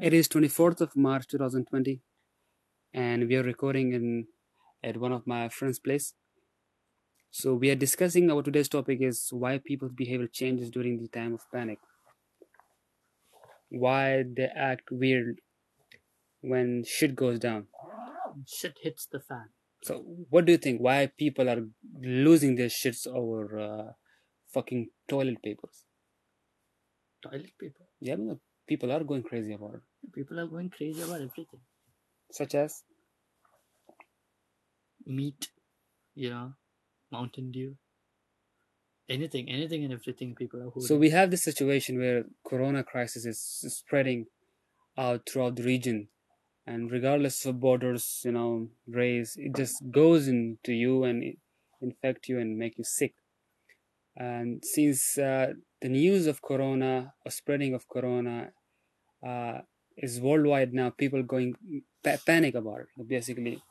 It is 24th of March 2020, and we are recording in at one of my friend's place. So we are discussing our today's topic is why people's behavior changes during the time of panic. Why they act weird when shit goes down. Shit hits the fan. So what do you think? Why people are losing their shits over uh, fucking toilet papers? Toilet paper. Yeah, people are going crazy about it. People are going crazy about everything. Such as Meat, you know, Mountain Dew. Anything, anything and everything people are holding. So we have this situation where corona crisis is spreading out throughout the region and regardless of borders, you know, race, it just goes into you and infect you and make you sick. And since uh, the news of corona or spreading of corona uh, is worldwide now, people going pa- panic about it. Basically,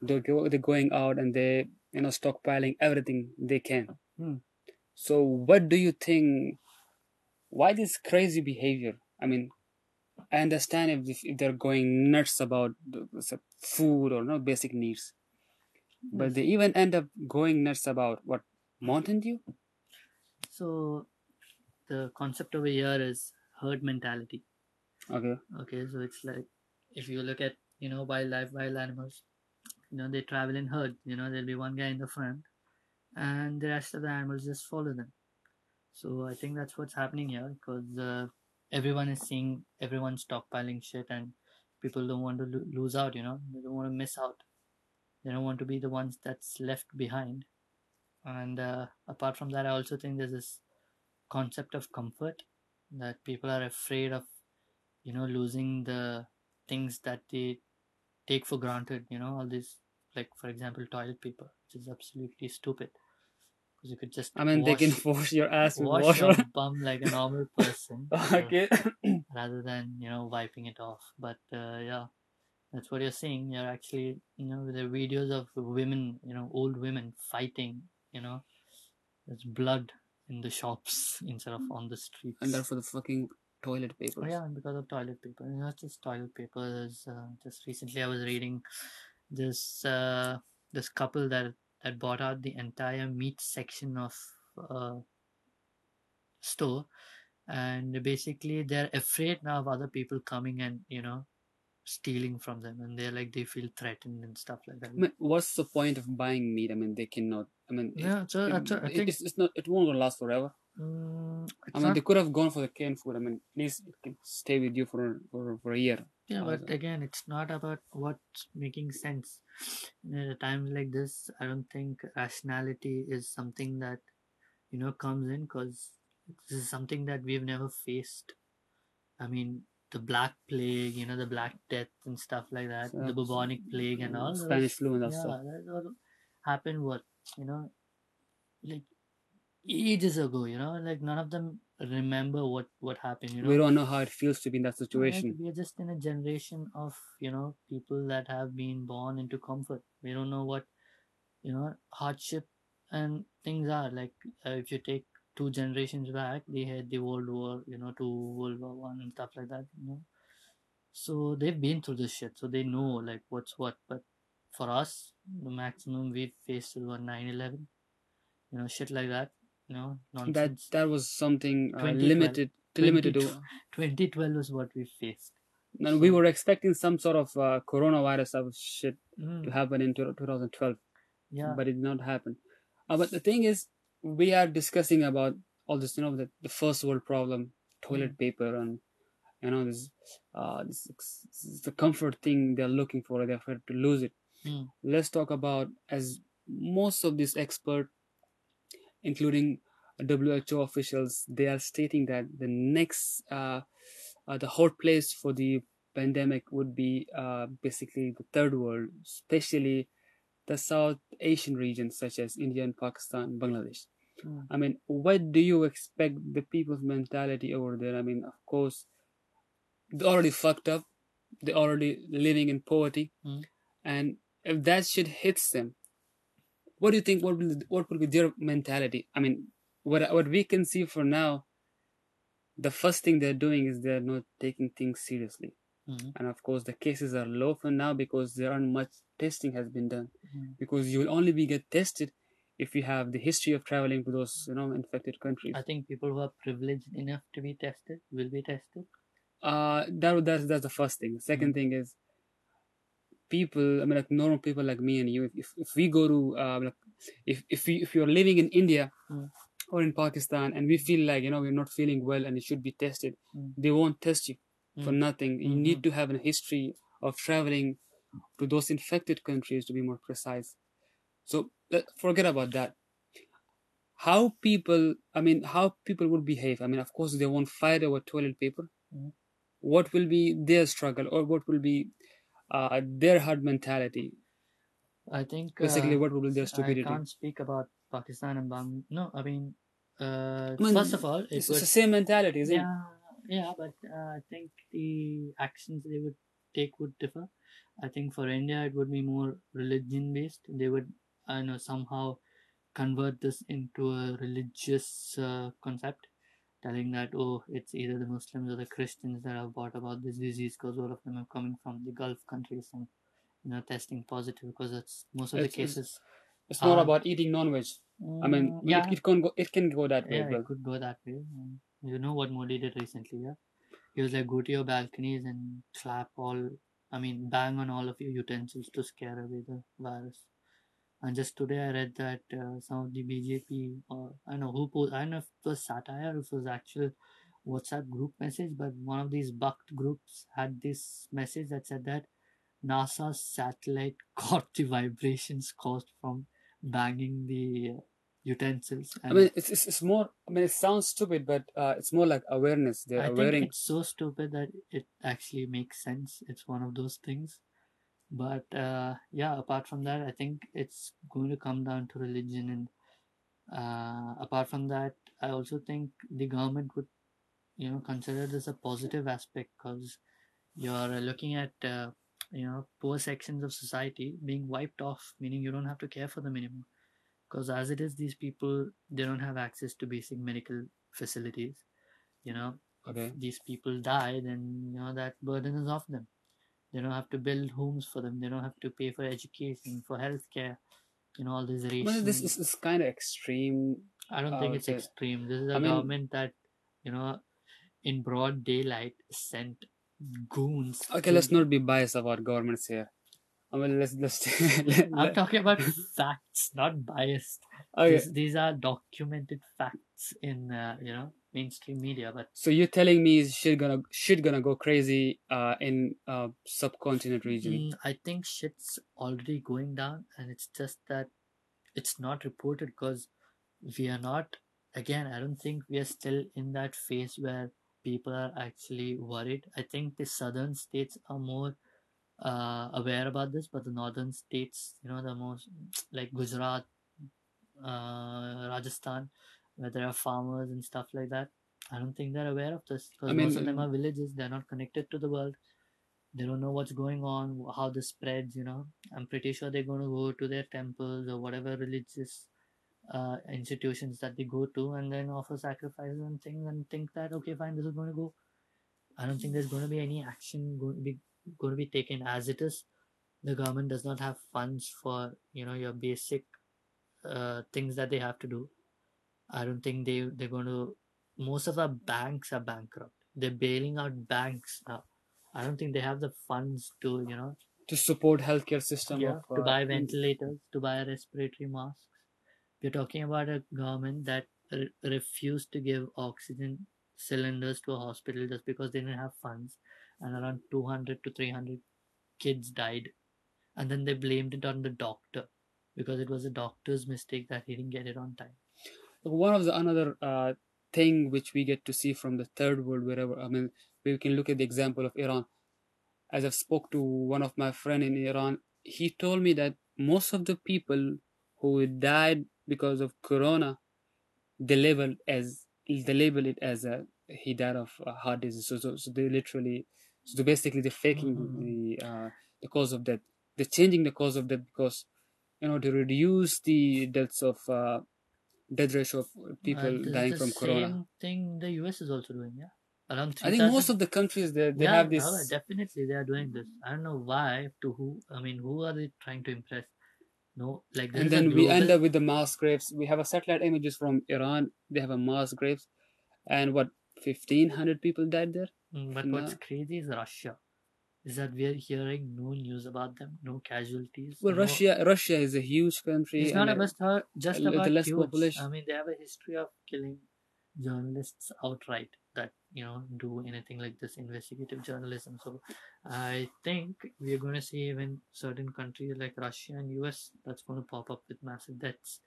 they're, go- they're going out and they you know stockpiling everything they can. Hmm. So, what do you think? Why this crazy behavior? I mean, I understand if, if they're going nuts about food or no basic needs, but they even end up going nuts about what Mountain Dew. So the concept over here is herd mentality. Okay. Okay, so it's like if you look at you know wildlife, wild animals, you know they travel in herd. You know there'll be one guy in the front, and the rest of the animals just follow them. So I think that's what's happening here because uh, everyone is seeing everyone stockpiling shit, and people don't want to lo- lose out. You know they don't want to miss out. They don't want to be the ones that's left behind. And uh, apart from that, I also think there's this concept of comfort that people are afraid of you know losing the things that they take for granted you know all this like for example toilet paper which is absolutely stupid. Because you could just I mean, they can force your ass wash water. your bum like a normal person okay. rather than you know wiping it off. But uh, yeah that's what you're seeing you're actually you know the videos of women you know old women fighting you know there's blood in the shops instead of on the streets. And they're for the fucking toilet papers. Oh, yeah, because of toilet paper. And not just toilet papers. Uh, just recently I was reading this uh, this couple that that bought out the entire meat section of uh, store, and basically they're afraid now of other people coming and you know stealing from them, and they're like they feel threatened and stuff like that. I mean, what's the point of buying meat? I mean, they cannot. I mean, it- Yeah, so it, that's what I it- think. it's, it's not. It won't last forever. Mm, I mean, not they could have gone for the canned food. I mean, at least it can stay with you for for, for a year. Yeah, but again, it's not about what's making sense. At a times like this, I don't think rationality is something that you know comes in because this is something that we've never faced. I mean, the Black Plague, you know, the Black Death and stuff like that, So- the bubonic plague and all. Spanish flu and that yeah, stuff. that all happened. What you know, like ages ago. You know, like none of them remember what what happened. You know, We don't know how it feels to be in that no, like, situation. we are just in a generation of you know people that have been born into comfort. We don't know what you know hardship and things are like. Uh, if you take two generations back, they had the World War, you know, two World War One and stuff like that. You know, so they've been through this shit, so they know like what's what. But for us, the maximum we faced was 9/11. You know, shit like that. Know, That nonsense. that was something uh, limited. Limited. To, 2012 was what we faced. and we were expecting some sort of uh, coronavirus type of shit Mm, to happen in 2012. yeah. but it did not happen. Uh, but the thing is, we are discussing about all this, you know, the, the first world problem, toilet paper, and you know, this, uh, this, this the comfort thing they're looking for. They're afraid to lose it. Mm. Let's talk about as most of these expert, including WHO officials, they are stating that the next, uh, uh, the hot place for the pandemic would be uh, basically the third world, especially the South Asian regions such as India and Pakistan, Bangladesh. Mm. I mean, what do you expect the people's mentality over there? I mean, of course, they're already fucked up. They're already living in poverty, Mm. and if that shit hits them, what do you think? What will what will be their mentality? I mean, what what we can see for now, the first thing they're doing is they're not taking things seriously. Mhm. and of course the cases are low for now because there aren't much testing has been done Mhm. because you will only be get tested if you have the history of traveling to those you know infected countries. I think people who are privileged enough to be tested will be tested. Uh, that that's that's the first thing. The 2nd thing is people. I mean, like normal people like me and you. If if, we go to uh, like, if if we if you're living in India Mm. or in Pakistan and we feel like you know we're not feeling well and it should be tested, Mm. they won't test you for Mm. nothing. You Mhm. need to have a history of traveling to those infected countries to be more precise. So let, forget about that. How people, I mean, how people would behave. I mean, of course, they won't fight over toilet paper. Mhm. What will be their struggle, or what will be uh, their herd mentality? I think Basically, uh, what would be their stupidity. I can't speak about Pakistan and Bangladesh. No, I mean, uh, I mean, first of all, it It's, would, the same mentality, isn't it? yeah, yeah, but uh, I think the actions they would take would differ. I think for India, it would be more religion based. They would, I know, somehow convert this into a religious uh, concept, telling that oh, it's either the Muslims or the Christians that have brought about this disease because all of them are coming from the Gulf countries and you know testing positive because that's most of the It's- it's- cases. It's not about eating non-veg. I mean, Mm, yeah, it, it can go. It can go that way. yeah, well. it could go that way. And you know what Modi did recently, yeah? He was like, go to your balconies and slap all, I mean, bang on all of your utensils to scare away the virus. And just today I read that uh, some of the BJP, or I don't know who post, I don't know if it was satire or if it was actual WhatsApp group message, but one of these bucked groups had this message that said that NASA's satellite caught the vibrations caused from banging the uh, utensils. I mean, it's, it's it's more. I mean, it sounds stupid, but uh, it's more like awareness. They're I think wearing. it's so stupid that it actually makes sense. It's one of those things. But uh, yeah, apart from that, I think it's going to come down to religion. And uh, apart from that, I also think the government would, you know, consider this a positive aspect because you're looking at, uh, you know, poor sections of society being wiped off, meaning you don't have to care for them anymore. Because as it is, these people they don't have access to basic medical facilities. You know, Okay. if these people die, then you know that burden is off them. They don't have to build homes for them. They don't have to pay for education, for healthcare. You know all these Well, this is, is kind of extreme. I don't think it's say- extreme. This is a I mean- government that you know, in broad daylight, sent goons. Okay, let's not be biased about governments here. I mean, let's let's. let, I'm talking about facts, not biased. okay. These, these are documented facts in uh, you know mainstream media, but So you're telling me shit gonna shit gonna go crazy uh in uh subcontinent region? Mm, I think shit's already going down, and it's just that it's not reported because we are not. Again, I don't think we are still in that phase where people are actually worried. I think the southern states are more uh, aware about this, but the northern states, you know, the most like Gujarat, uh, Rajasthan, where there are farmers and stuff like that. I don't think they're aware of this because I mean, most of them are villages. They're not connected to the world. They don't know what's going on, how this spreads. You know, I'm pretty sure they're going to go to their temples or whatever religious uh, institutions that they go to, and then offer sacrifices and things, and think that okay, fine, this is going to go. I don't think there's going to be any action going to be going to be taken as it is. The government does not have funds for you know your basic uh, things that they have to do. I don't think they they're going to. Most of our banks are bankrupt. They're bailing out banks now. I don't think they have the funds to you know to support healthcare system yeah, of, to uh, buy ventilators, to buy respiratory masks. We're talking about a government that re- refused to give oxygen cylinders to a hospital just because they didn't have funds, and around 200 to 300 kids died, and then they blamed it on the doctor because it was a doctor's mistake that he didn't get it on time. One of the another uh, thing which we get to see from the third world wherever i mean we can look at the example of iran. As i've spoke to one of my friend in iran he told me that most of the people who died because of corona they label as they label it as a he died of heart disease. So, so, so they literally so basically they're faking Mhm. the uh, the cause of death. They're changing the cause of death because you know to reduce the deaths of uh, death ratio of people Uh, dying from corona Same thing the US is also doing, yeah. around I think 3000 most of the countries they they yeah, have this. oh, definitely they are doing this. I don't know why, to who. I mean, who are they trying to impress? No, like and then we end up with the mass graves. We have a satellite images from Iran. They have a mass graves, and what fifteen hundred people died there. Mm, But No. what's crazy is Russia. Is that we are hearing no news about them, no casualties. Well, no- Russia Russia is a huge country. It's not and, uh, about her, just a about less huge. population. I mean, they have a history of killing journalists outright that you know do anything like this investigative journalism. So, I think we are going to see even certain countries like Russia and US that's going to pop up with massive deaths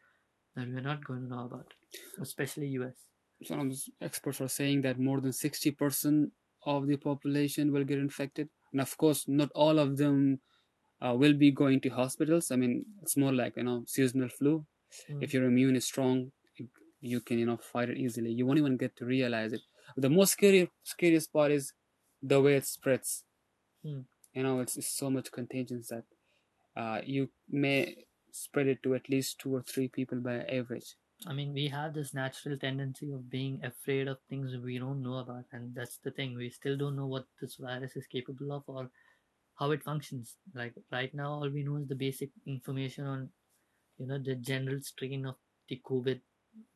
that we're not going to know about, especially US. some experts are saying that more than 60% of the population will get infected and of course not all of them uh, will be going to hospitals. I mean it's more like you know seasonal flu. Mm. if your immune is strong you- can you know fight it easily. You won't even get to realize it. The most scary scariest part is the way it spreads. Mm. you know it's, it's so much contagious that uh, you may spread it to at least two or three people by average I mean, we have this natural tendency of being afraid of things we don't know about, and that's the thing. We still don't know what this virus is capable of or how it functions. Like right now, all we know is the basic information on, you know, the general strain of the COVID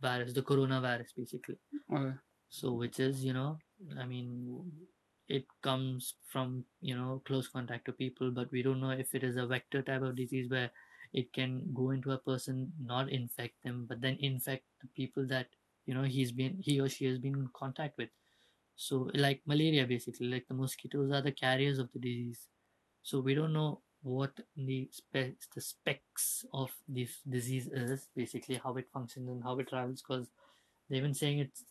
virus, the coronavirus, basically. okay. So, which is, you know, I mean, it comes from, you know, close contact to people, but we don't know if it is a vector type of disease where it can go into a person, not infect them, but then infect the people that, you know, he's been, he or she has been in contact with. So, like malaria, basically, like the mosquitoes are the carriers of the disease. So, we don't know what the, spe- the specs of this disease is, basically, how it functions and how it travels, because they've been saying it's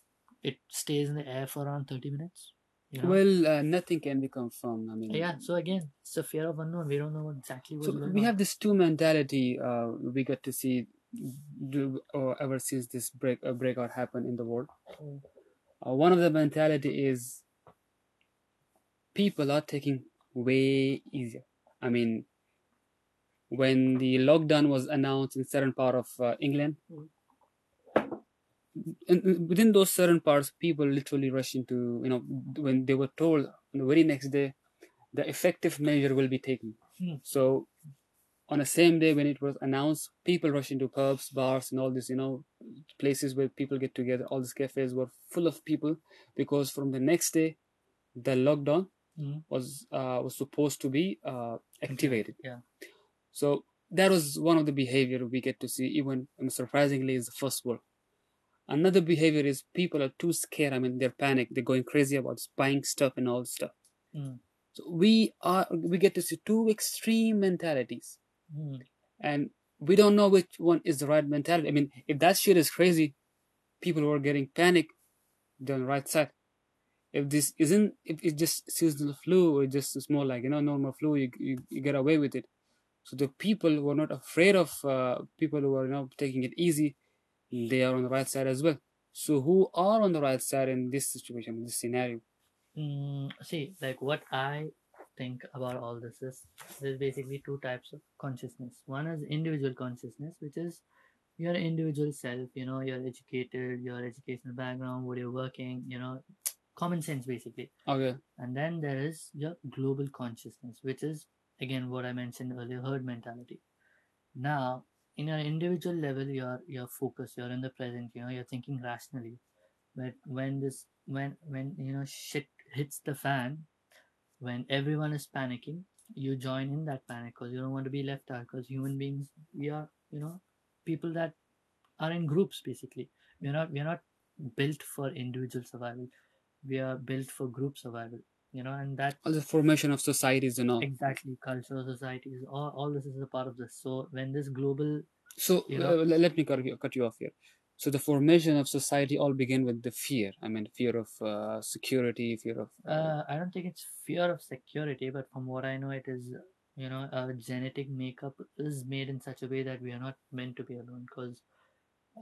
it stays in the air for around 30 minutes you know? well uh, nothing can be confirmed i mean. Yeah so again it's a fear of unknown. We don't know exactly what's so going we on. have this two mentality uh, we got to see do, or ever since this break uh, breakout happened in the world. Uh, one of the mentality is people are taking way easier. I mean when the lockdown was announced in certain part of uh, england Mm. And and within those certain parts people literally rush into you know when they were told the very next day the effective measure will be taken Hmm. so on the same day when it was announced people rush into pubs bars and all these you know places where people get together all these cafes were full of people because from the next day the lockdown Mhm. was uh, was supposed to be uh, activated yeah. so that was one of the behavior we get to see even surprisingly is the first world another behavior is people are too scared i mean they're panicked they're going crazy about buying stuff and all stuff Mm. so we are we get to see two extreme mentalities Mm. and we don't know which one is the right mentality. I mean, if that shit is crazy, people who are getting panic, they're on the right side. If this isn't, if it's just seasonal flu or just a small like you know normal flu, you you, you get away with it. So the people who are not afraid of uh, people who are you know taking it easy, they are on the right side as well. So who are on the right side in this situation, in this scenario? Mm, see, like what I think about all this is there's basically two types of consciousness. One is individual consciousness, which is your individual self, you know, you're educated, your educational background, what you're working, you know, common sense basically. Okay, And then there is your global consciousness, which is again what I mentioned earlier, herd mentality. Now, in your individual level, you're you're focused, you're in the present, you know, you're thinking rationally. But when this when when you know shit hits the fan, when everyone is panicking, you join in that panic because you don't want to be left out. Because human beings, we are you know people that are in groups basically. We're not we're not built for individual survival. We are built for group survival. You know, and that all the formation of societies and all. exactly culture, societies, all, all this is a part of this. So when this global So you know? uh, let me cut you, cut you off here. So the formation of society all begin with the fear. I mean, fear of uh, security, fear of. Uh, Uh, I don't think it's fear of security, but from what I know, it is, you know, our genetic makeup is made in such a way that we are not meant to be alone. Because,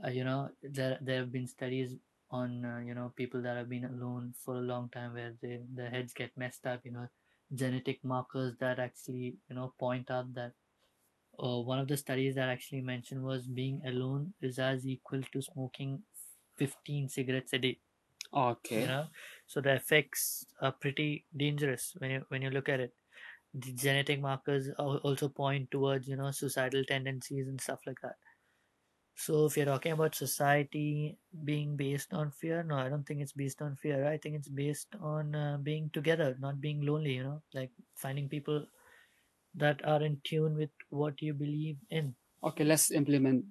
uh, you know, there there have been studies on, uh, you know, people that have been alone for a long time where they, their heads get messed up, you know, genetic markers that actually, you know, point out that. Uh, one of the studies that actually mentioned was being alone is as equal to smoking 15 cigarettes a day. Okay. you know so the effects are pretty dangerous when you when you look at it the genetic markers al- also point towards you know suicidal tendencies and stuff like that so if you're talking about society being based on fear no i don't think it's based on fear i think it's based on uh, being together not being lonely you know like finding people that are in tune with what you believe in Okay, let's implement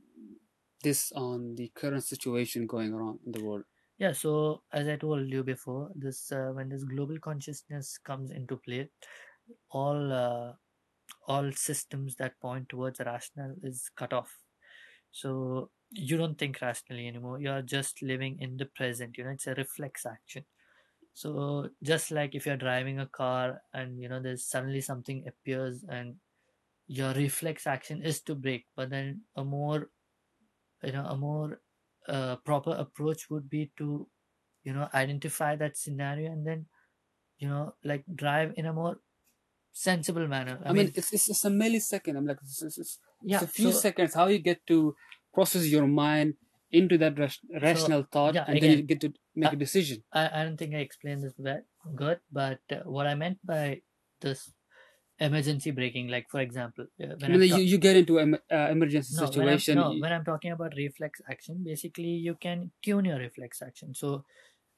this on the current situation going on in the world. Yeah, so as I told you before, this uh, when this global consciousness comes into play, all uh, all systems that point towards rational is cut off. So you don't think rationally anymore. You are just living in the present. You know, it's a reflex action. So just like if you're driving a car and you know there's suddenly something appears and your reflex action is to brake, but then a more you know a more uh, proper approach would be to you know identify that scenario and then you know like drive in a more sensible manner I, mean, it's, it's just a millisecond. I'm like, it's, it's, it's yeah a few so, seconds. How you get to process your mind into that ras- rational thought, yeah, and then you get to make uh, a decision. I, I don't think i explained this well, good but uh, what i meant by this emergency braking like for example uh, when I mean, you, you get into an uh, emergency no, when I'm, situation. no you- when i'm talking about reflex action basically you can tune your reflex action so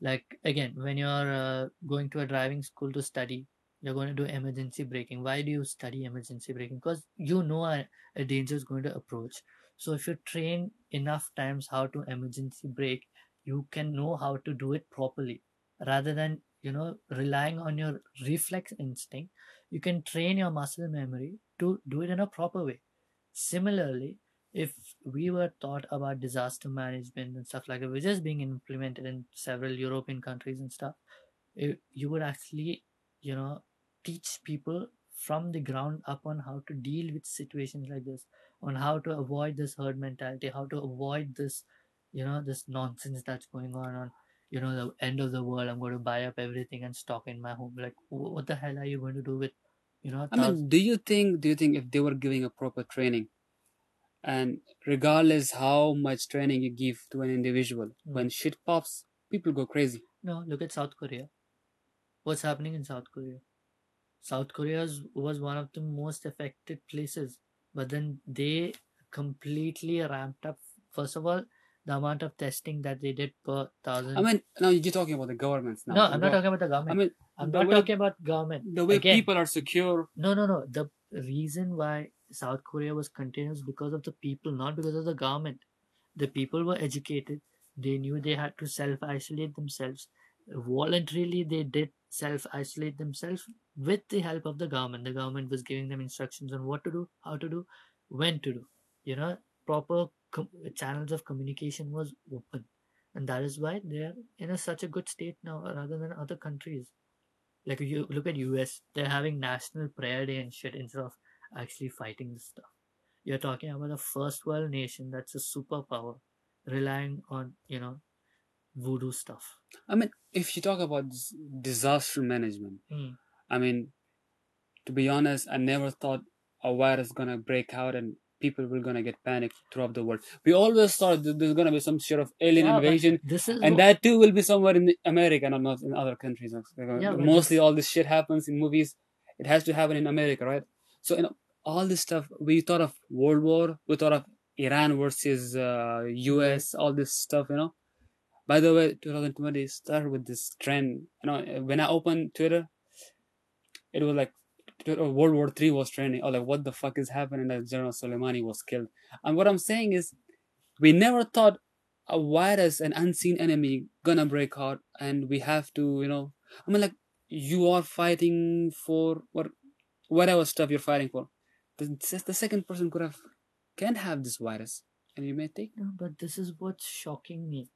like again when you're uh, going to a driving school to study you're going to do emergency braking. Why do you study emergency braking? Because you know a, a danger is going to approach. So if you train enough times how to emergency brake you can know how to do it properly. Rather than you know relying on your reflex instinct you can train your muscle memory to do it in a proper way. Similarly if we were taught about disaster management and stuff like that which is being implemented in several european countries and stuff it, you would actually you know teach people from the ground up on how to deal with situations like this on how to avoid this herd mentality how to avoid this you know this nonsense that's going on on you know the end of the world i'm going to buy up everything and stock in my home like what the hell are you going to do with you know I mean, do you think do you think if they were giving a proper training, and regardless how much training you give to an individual, Mm. when shit pops, people go crazy. No, look at South Korea. What's happening in South Korea? South Korea was one of the most affected places, but then they completely ramped up. First of all, the amount of testing that they did per thousand. I mean, now you're talking about the governments now. no, I'm not talking about the government. I mean, I'm not way- talking about government. the way Again, people are secure. No, no, no. The reason why South Korea was contained was because of the people, not because of the government. The people were educated. They knew they had to self isolate themselves. Voluntarily, they did self isolate themselves with the help of the government. The government was giving them instructions on what to do, how to do, when to do. You know, proper com- channels of communication was open. And that is why they are in a, such a good state now rather than other countries like you look at US, they're having national prayer day and shit instead of actually fighting this stuff. You're talking about a first world nation that's a superpower, relying on you know voodoo stuff. I mean, if you talk about dis- disaster management, Mm. I mean, to be honest, I never thought a virus gonna break out and people were gonna get panicked throughout the world. We always thought that there's gonna be some sort of alien Yeah, invasion, and what- that too will be somewhere in America, not not in other countries. Yeah, Mostly, all this shit happens in movies. It has to happen in America, right? So, you know, all this stuff. We thought of World War. We thought of Iran versus uh, U.S. All this stuff, you know. By the way, 2020 started with this trend. You know, when I opened Twitter, it was like uh, World War Three was trending. Oh, like what the fuck is happening? That General Soleimani was killed. And what I'm saying is, we never thought a virus, an unseen enemy, gonna break out, and we have to, you know. I mean, like you are fighting for what, whatever stuff you're fighting for. The, the second person could have, can have this virus, and you may take. No, but this is what's shocking me.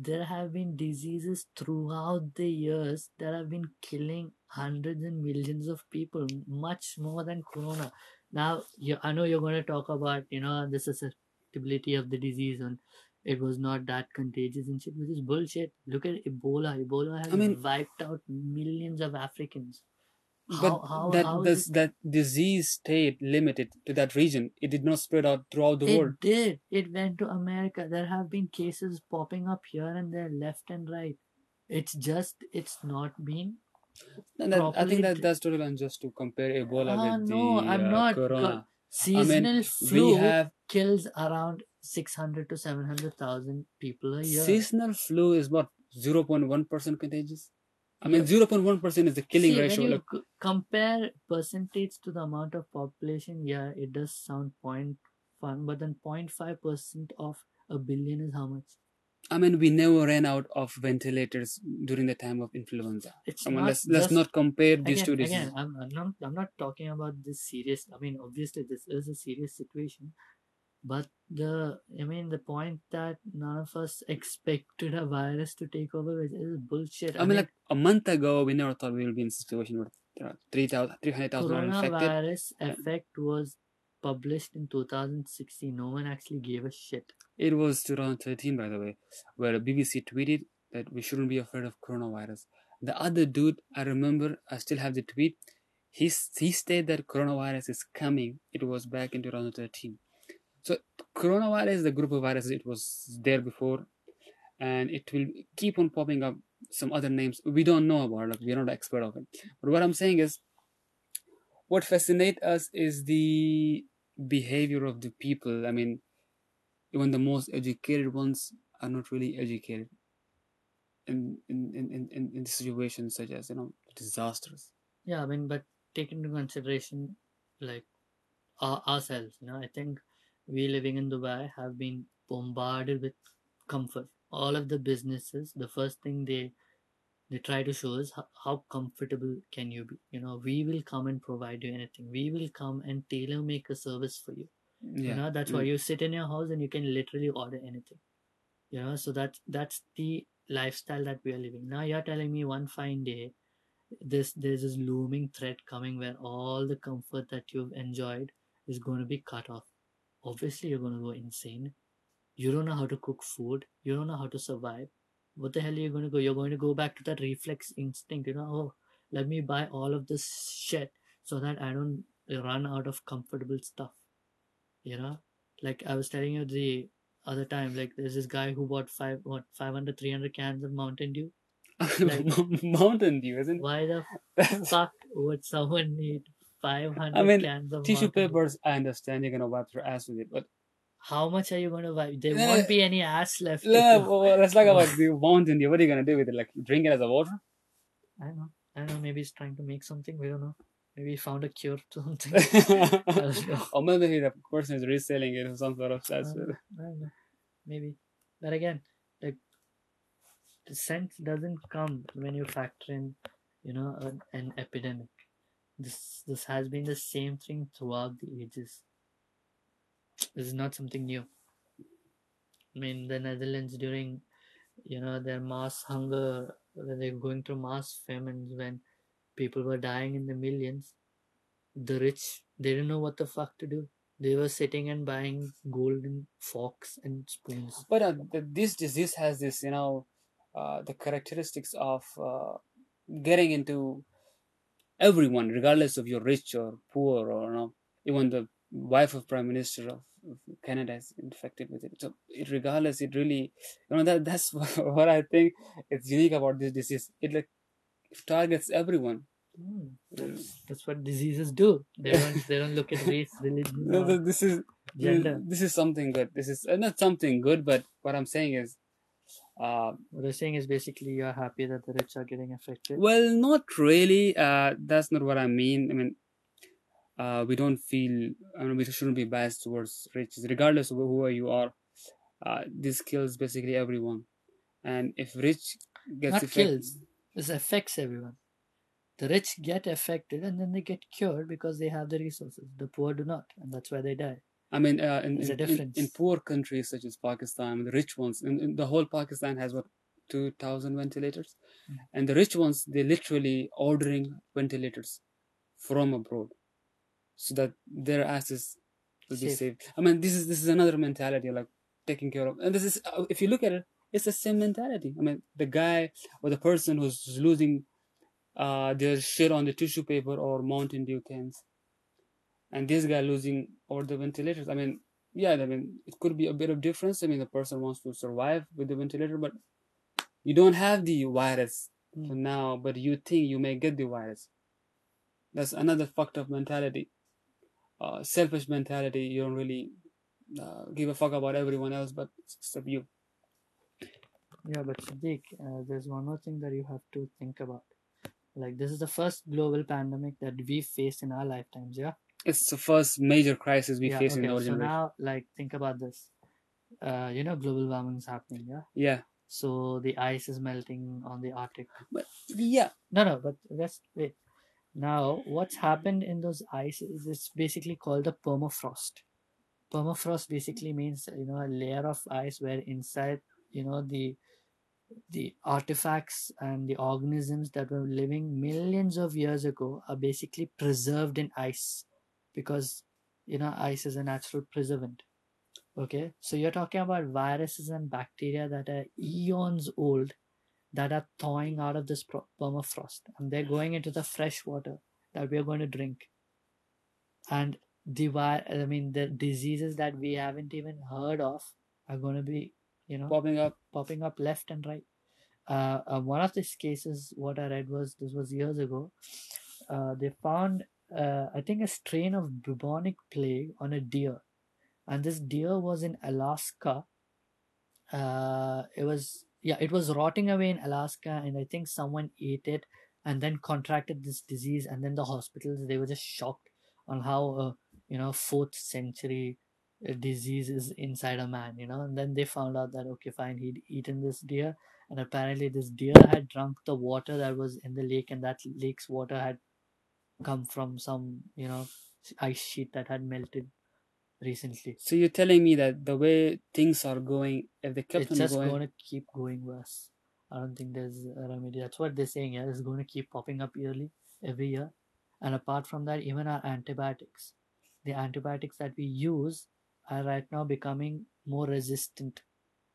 There have been diseases throughout the years that have been killing hundreds and millions of people, much more than corona. Now, you, I know you're going to talk about, you know, the susceptibility of the disease and it was not that contagious and shit, which is bullshit. Look at Ebola. Ebola has I mean- wiped out millions of Africans. How, But how, that how is this, that disease stayed limited to that region. It did not spread out throughout the It world. It did. It went to America. There have been cases popping up here and there, left and right. It's just it's not been that, I think that that's totally unjust to compare Ebola Ah, with no, the I'm uh, not. co- corona. Seasonal flu we have kills around 600 to 700,000 people a year. seasonal flu is what 0.1% contagious. I mean, 0.1% is the killing See, ratio. When you Like, c- compare percentage to the amount of population, yeah, it does sound point fun, but then 0.5 percent of a billion is how much? I mean, we never ran out of ventilators during the time of influenza. It's I mean, not let's let's not compare these again, two diseases. again I'm, I'm not I'm not talking about this serious. I mean, obviously this is a serious situation, but the I mean the point that none of us expected a virus to take over is, is bullshit. I mean, like a month ago, we never thought we would be in a situation where there are 3,000 300,000 are infected. coronavirus effect was published in 2016. No one actually gave a shit. It was 2013, by the way, where BBC tweeted that we shouldn't be afraid of coronavirus. The other dude, I remember, I still have the tweet. He, he stated that coronavirus is coming. It was back in 2013. So, coronavirus the group of viruses. It was there before, and it will keep on popping up some other names we don't know about. Like, we're not expert of it. But what I'm saying is, what fascinates us is the behavior of the people. I mean, even the most educated ones are not really educated in in in in, in, situations such as you know disasters. Yeah, I mean, but take into consideration like our, ourselves. You know, I think we living in Dubai have been bombarded with comfort. All of the businesses, the first thing they they try to show us how, how comfortable can you be. You know, we will come and provide you anything. We will come and tailor make a service for you. Yeah, you know that's why mm. you sit in your house and you can literally order anything you know so that's that's the lifestyle that we are living now you're telling me one fine day this there's this looming threat coming where all the comfort that you've enjoyed is going to be cut off obviously you're going to go insane. You don't know how to cook food. You don't know how to survive. What the hell are you going to go? You're going to go back to that reflex instinct you know oh let me buy all of this shit so that i don't run out of comfortable stuff you know? Like i was telling you the other time like there's this guy who bought five what 500 300 cans of mountain dew. Like- Mountain Dew, isn't why the fuck would someone need 500 I mean, cans of Tissue papers, I understand you're gonna wipe your ass with it, but how much are you to wipe? there Yeah. won't be any ass left if yeah, you- well, let's talk about the Mountain Dew. What are you gonna do with it? Like drink it as a water? i don't know i don't know maybe he's trying to make something we don't know maybe he found a cure to something I don't know. or maybe the person is reselling it or some sort of that's Uh, I don't know. Maybe. But again, like the sense doesn't come when you factor in, you know, an, an epidemic. This this has been the same thing throughout the ages. This is not something new. I mean, the Netherlands during, you know, their mass hunger, when they were going through mass famines, when people were dying in the millions, the rich they didn't know what the fuck to do. They were sitting and buying golden forks and spoons. But uh, th- this disease has this, you know, uh, the characteristics of uh, getting into everyone, regardless of you're rich or poor or know, even the wife of prime minister of, Canada is infected with it. So it, regardless, it really, you know, that that's what I think it's unique about this disease. It like targets everyone. Hmm, that's, that's what diseases do. They don't they don't look at race, religion, No, This is gender. this is something good. This is uh, not something good, but what I'm saying is, uh, What they're saying is basically you're happy that the rich are getting affected. Well, not really. Uh, that's not what I mean. I mean, uh, we don't feel. I mean, we shouldn't be biased towards riches, regardless of who you are. Uh, this kills basically everyone, and if rich gets Not affected, kills. This affects everyone. The rich get affected and then they get cured because they have the resources. The poor do not, and that's why they die. I mean, uh, in, in, in, in poor countries such as Pakistan, the rich ones, in, in the whole Pakistan has what two thousand ventilators, Mm. and the rich ones they're literally ordering ventilators from abroad, so that their asses will be saved. I mean, this is this is another mentality like taking care of, and this is uh, if you look at it, it's the same mentality. I mean, the guy or the person who's losing uh, their shit on the tissue paper or Mountain Dew cans, and this guy losing all the ventilators. I mean, yeah, I mean, it could be a bit of difference. I mean, the person wants to survive with the ventilator, but you don't have the virus Mm. for now, but you think you may get the virus. That's another fucked up mentality. Uh, selfish mentality. You don't really uh, give a fuck about everyone else, but except you. Yeah, but Siddiq, uh, there's one more thing that you have to think about. Like, this is the first global pandemic that we faced in our lifetimes, yeah? It's the first major crisis we yeah, face in okay. our So generation. now, like, think about this. Uh, you know, global warming is happening, yeah? yeah, So the ice is melting on the Arctic. But yeah. No, no, but let's wait. Now, what's happened in those ice is it's basically called the permafrost. Permafrost basically means you know a layer of ice where inside you know the the artifacts and the organisms that were living millions of years ago are basically preserved in ice because you know ice is a natural preservant okay so you're talking about viruses and bacteria that are eons old that are thawing out of this permafrost and they're going into the fresh water that we're going to drink and the vi- i mean the diseases that we haven't even heard of are going to be you know Popping up. popping up left and right. Uh, uh, one of these cases, what I read was this was years ago. Uh, they found, uh, I think, a strain of bubonic plague on a deer, and this deer was in Alaska. Uh, it was yeah, it was rotting away in Alaska, and I think someone ate it and then contracted this disease, and then the hospitals they were just shocked on how uh, you know fourth century uh, disease is inside a man, you know. And then they found out that okay, fine, he'd eaten this deer, and apparently this deer had drunk the water that was in the lake, and that lake's water had come from some, you know, ice sheet that had melted recently. So you're telling me that the way things are going, if they kept it's on just going, going to keep going worse. I don't think there's a remedy. That's what they're saying. Yeah, it's going to keep popping up yearly, every year. And apart from that, even our antibiotics, the antibiotics that we use are right now becoming more resistant.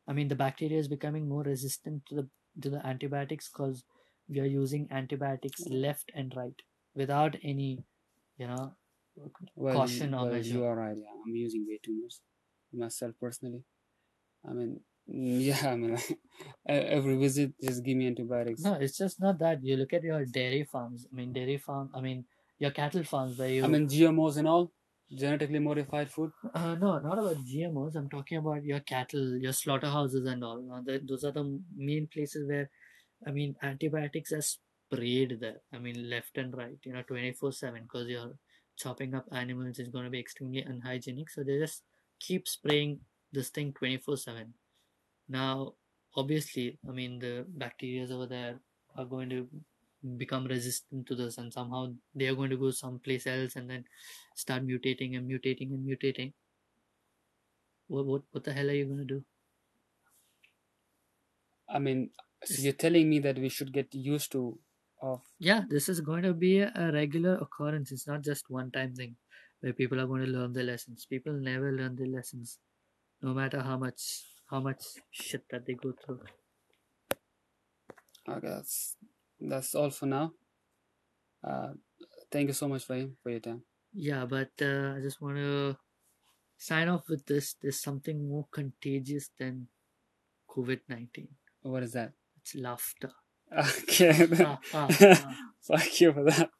I mean, the bacteria is becoming more resistant to the to the antibiotics because we are using antibiotics left and right without any, you know, well, caution or well, measure. you are right. Yeah, I'm using way too much myself personally. I mean, yeah, I mean, every visit just give me antibiotics. No, it's just not that. You look at your dairy farms. I mean, dairy farm. I mean, your cattle farms where you. I mean, GMOs and all, genetically modified food. uh, no, not about GMOs. I'm talking about your cattle, your slaughterhouses, and all. Now, those are the main places where, I mean, antibiotics are sprayed there. I mean, left and right. You know, twenty four seven because you're chopping up animals is going to be extremely unhygienic. So they just keep spraying this thing twenty four seven. Now, obviously, I mean, the bacteria over there are going to become resistant to this, and somehow they are going to go someplace else and then start mutating and mutating and mutating. What what what the hell are you going to do? I mean, so you're telling me that we should get used to of Yeah, this is going to be a regular occurrence. It's not just one time thing where people are going to learn their lessons. People never learn their lessons, no matter how much how much shit that they go through. okay, that's that's all for now. Uh, thank you so much for for your time. Yeah, but uh, I just want to sign off with this. There's something more contagious than COVID 19. What is that? It's laughter. Okay, Ah, ah, ah. fuck you for that.